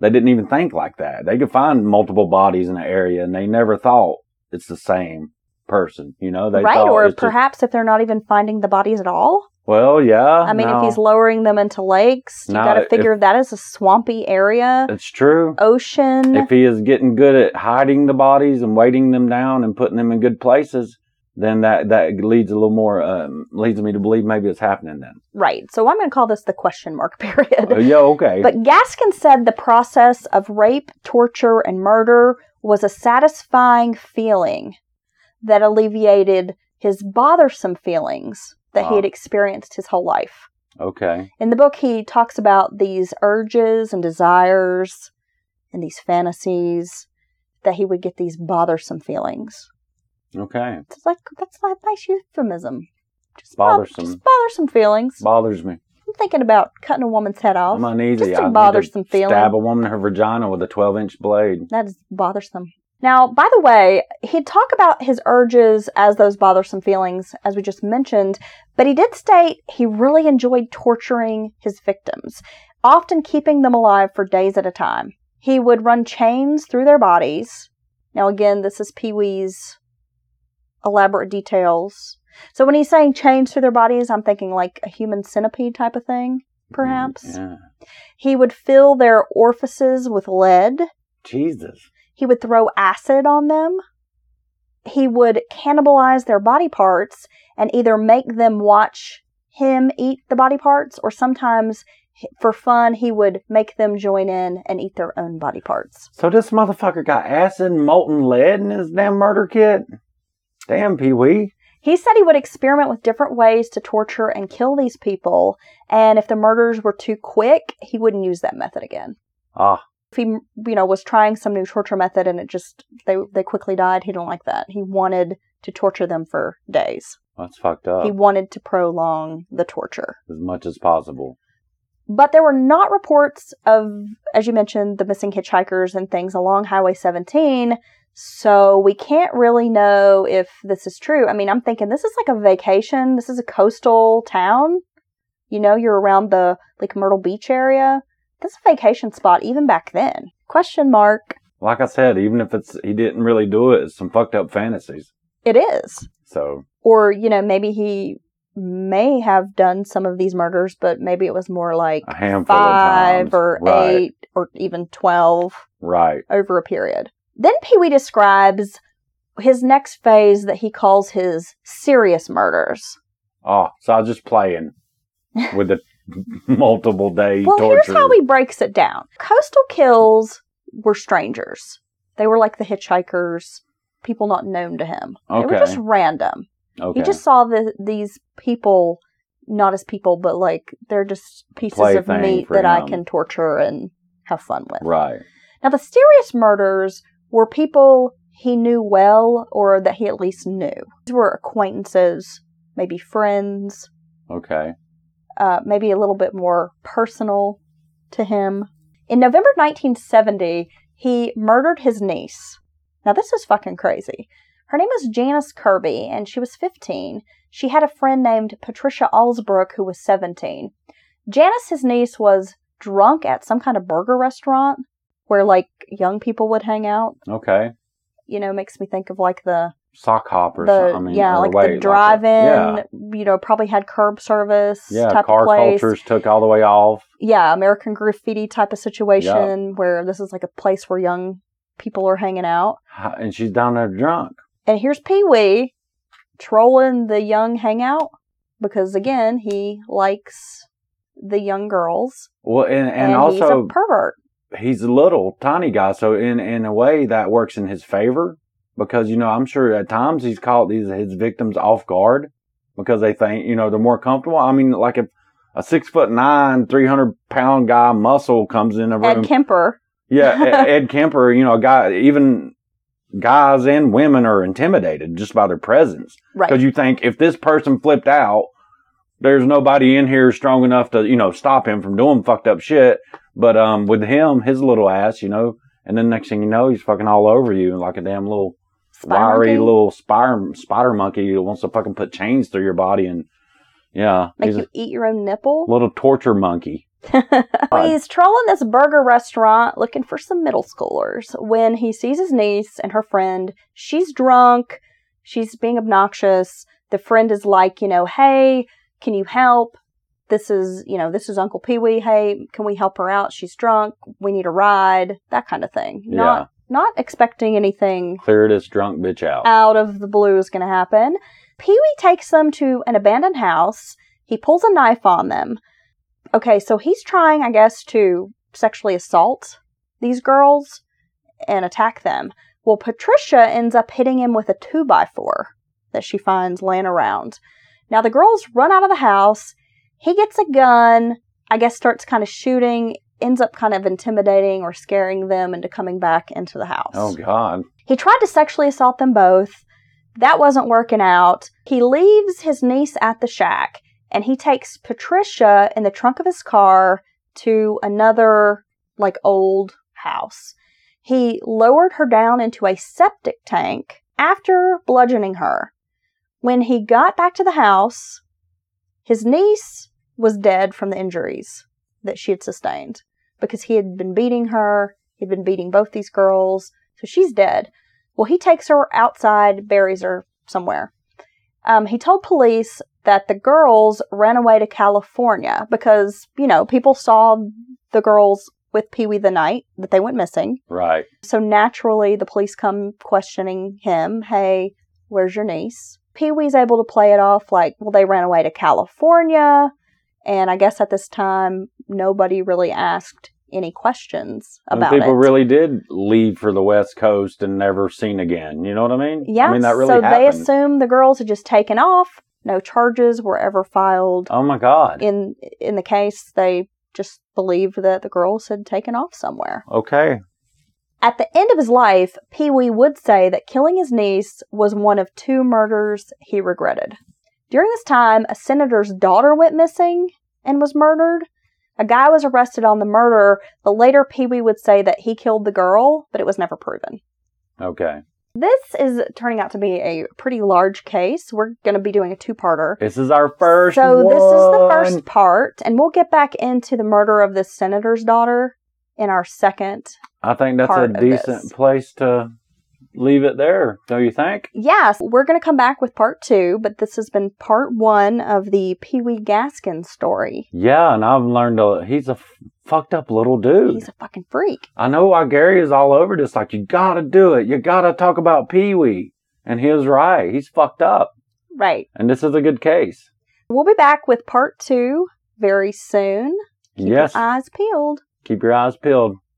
they didn't even think like that. They could find multiple bodies in an area and they never thought it's the same person, you know, they right, or it's just- perhaps if they're not even finding the bodies at all. well, yeah. I mean, no, if he's lowering them into lakes, you No, got to if- figure that is a swampy area, it's true. ocean. If he is getting good at hiding the bodies and weighting them down and putting them in good places, then that that leads a little more um, leads me to believe maybe it's happening then. right. So I'm going to call this the question mark <laughs> period. Uh, yeah, okay. But Gaskin said the process of rape, torture, and murder was a satisfying feeling that alleviated his bothersome feelings that he had experienced his whole life. okay. In the book, he talks about these urges and desires and these fantasies that he would get these bothersome feelings. Okay. It's like that's a nice euphemism. Just Bothersome. just bothersome feelings. Bothers me. I'm thinking about cutting a woman's head off. I'm uneasy. Just need bothersome to feeling. Stab a woman in her vagina with a 12 inch blade. That is bothersome. Now, by the way, he'd talk about his urges as those bothersome feelings, as we just mentioned, but he did state he really enjoyed torturing his victims. often keeping them alive for days at a time. He would run chains through their bodies. Now, again, this is Pee Wee's elaborate details. So when he's saying chains through their bodies, I'm thinking like a human centipede type of thing, perhaps. Mm, yeah. He would fill their orifices with lead. Jesus. He would throw acid on them. He would cannibalize their body parts and either make them watch him eat the body parts or sometimes for fun he would make them join in and eat their own body parts. So this motherfucker got acid molten lead in his damn murder kit? Damn, Pee Wee. He said he would experiment with different ways to torture and kill these people, and if the murders were too quick, he wouldn't use that method again. Ah, If he, you know, was trying some new torture method and it just they they quickly died, he didn't like that. He wanted to torture them for days. that's fucked up. He wanted to prolong the torture. as much as possible. But there were not reports of, as you mentioned, the missing hitchhikers and things along Highway 17. So we can't really know if this is true. I mean, I'm thinking this is like a vacation. This is a coastal town. You know, you're around the like Myrtle Beach area. This is a vacation spot even back then. Question mark. Like I said, even if it's he didn't really do it, it's some fucked up fantasies. It is. So Or, you know, maybe he may have done some of these murders, but maybe it was more like a handful five of times. or right, eight or even 12 Right. over a period. Then Pee Wee describes his next phase that he calls his serious murders. Oh, so I was just playing <laughs> with the multiple day Well, torture. here's how he breaks it down coastal kills were strangers, they were like the hitchhikers, people not known to him. Okay. They were just random. okay. He just saw the, these people not as people, but like they're just pieces of meat that I can torture and have fun with. right. Now, the serious murders were people he knew well or that he at least knew. These were acquaintances, maybe friends, Okay. uh, maybe a little bit more personal to him. In November 1970, he murdered his niece. Now, this is fucking crazy. Her name was Janice Kirby, and she was 15. She had a friend named Patricia Allsbrook who was 17. Janice, his niece, was drunk at some kind of burger restaurant where like young people would hang out. Okay. You know, makes me think of like the Sock hop or the something. I mean, yeah, like wait, the drive-in. yeah. You know, probably had curb service Yeah. type car of place. cultures took all the way off. Yeah, American Graffiti type of situation where this is like a place where young people are hanging out. And she's down there drunk. And here's Pee Wee trolling the young hangout because again he likes the young girls Well, and, and, and, he's a also pervert. He's a little tiny guy, so in in a way that works in his favor because you know I'm sure at times he's caught these his victims off guard because they think you know they're more comfortable. I mean, like if a six foot nine, three hundred pound guy muscle comes in a room, Ed Kemper. yeah, Ed, <laughs> Ed Kemper, you know, a guy even guys and women are intimidated just by their presence Right. because you think if this person flipped out, there's nobody in here strong enough to you know stop him from doing fucked up shit. But um, with him, his little ass, you know, and then next thing you know, he's fucking all over you like a damn little Spider wiry monkey. little spider spider monkey who wants to fucking put chains through your body and yeah, Make you eat your own nipple. little torture monkey. <laughs> He's trolling this burger restaurant looking for some middle schoolers when he sees his niece and her friend. She's drunk. She's being obnoxious. The friend is like, you know, hey, can you help? This is, you know, this is Uncle Pee Wee. Hey, can we help her out? She's drunk. We need a ride. That kind of thing. Yeah, Not not expecting anything clear this drunk bitch out. out of the blue is going to happen. Pee Wee takes them to an abandoned house. He pulls a knife on them. Okay, so he's trying, I guess, to sexually assault these girls and attack them. Well, Patricia ends up hitting him with a two by four that she finds laying around. Now the girls run out of the house. He gets a gun, I guess starts kind of shooting, ends up kind of intimidating or scaring them into coming back into the house. Oh God. He tried to sexually assault them both. That wasn't working out. He leaves his niece at the shack and he takes Patricia in the trunk of his car to another, like, old house. He lowered her down into a septic tank after bludgeoning her. When he got back to the house, his niece was dead from the injuries. that she had sustained because he had been beating her. He'd been beating both these girls. So she's dead. Well, he takes her outside, buries her somewhere. Um, he told police that the girls ran away to California because, you know, people saw the girls with Pee Wee the night that they went missing. Right. So naturally, the police come questioning him. Hey, where's your niece? Pee Wee's able to play it off like, well, they ran away to California. And I guess at this time, nobody really asked any questions And about people it. really did leave for the West Coast and never seen again. You know what I mean? yeah, I mean, that really so they assumed the girls had just taken off. No charges were ever filed oh my God. in in the case. They just believed that the girls had taken off somewhere. okay. At the end of his life, Pee Wee would say that killing his niece was one of two murders he regretted. During this time, a senator's daughter went missing and was murdered. A guy was arrested on the murder, but later Pee Wee would say that he killed the girl, but it was never proven. Okay. This is turning out to be a pretty large case. We're going to be doing a two parter. This is our first So, this is the first part, and we'll get back into the murder of this senator's daughter in our second I think that's a decent place to leave it there. Don't you think? Yes, we're going to come back with part two, but this has been part one of the Pee Wee Gaskin story. Yeah, and I've learned a, he's a f- fucked up little dude. He's a fucking freak. I know why Gary is all over this. Like, you gotta do it. You gotta talk about Pee Wee. And he was right. He's fucked up. Right. And this is a good case. We'll be back with part two very soon. Keep yes. your eyes peeled. Keep your eyes peeled.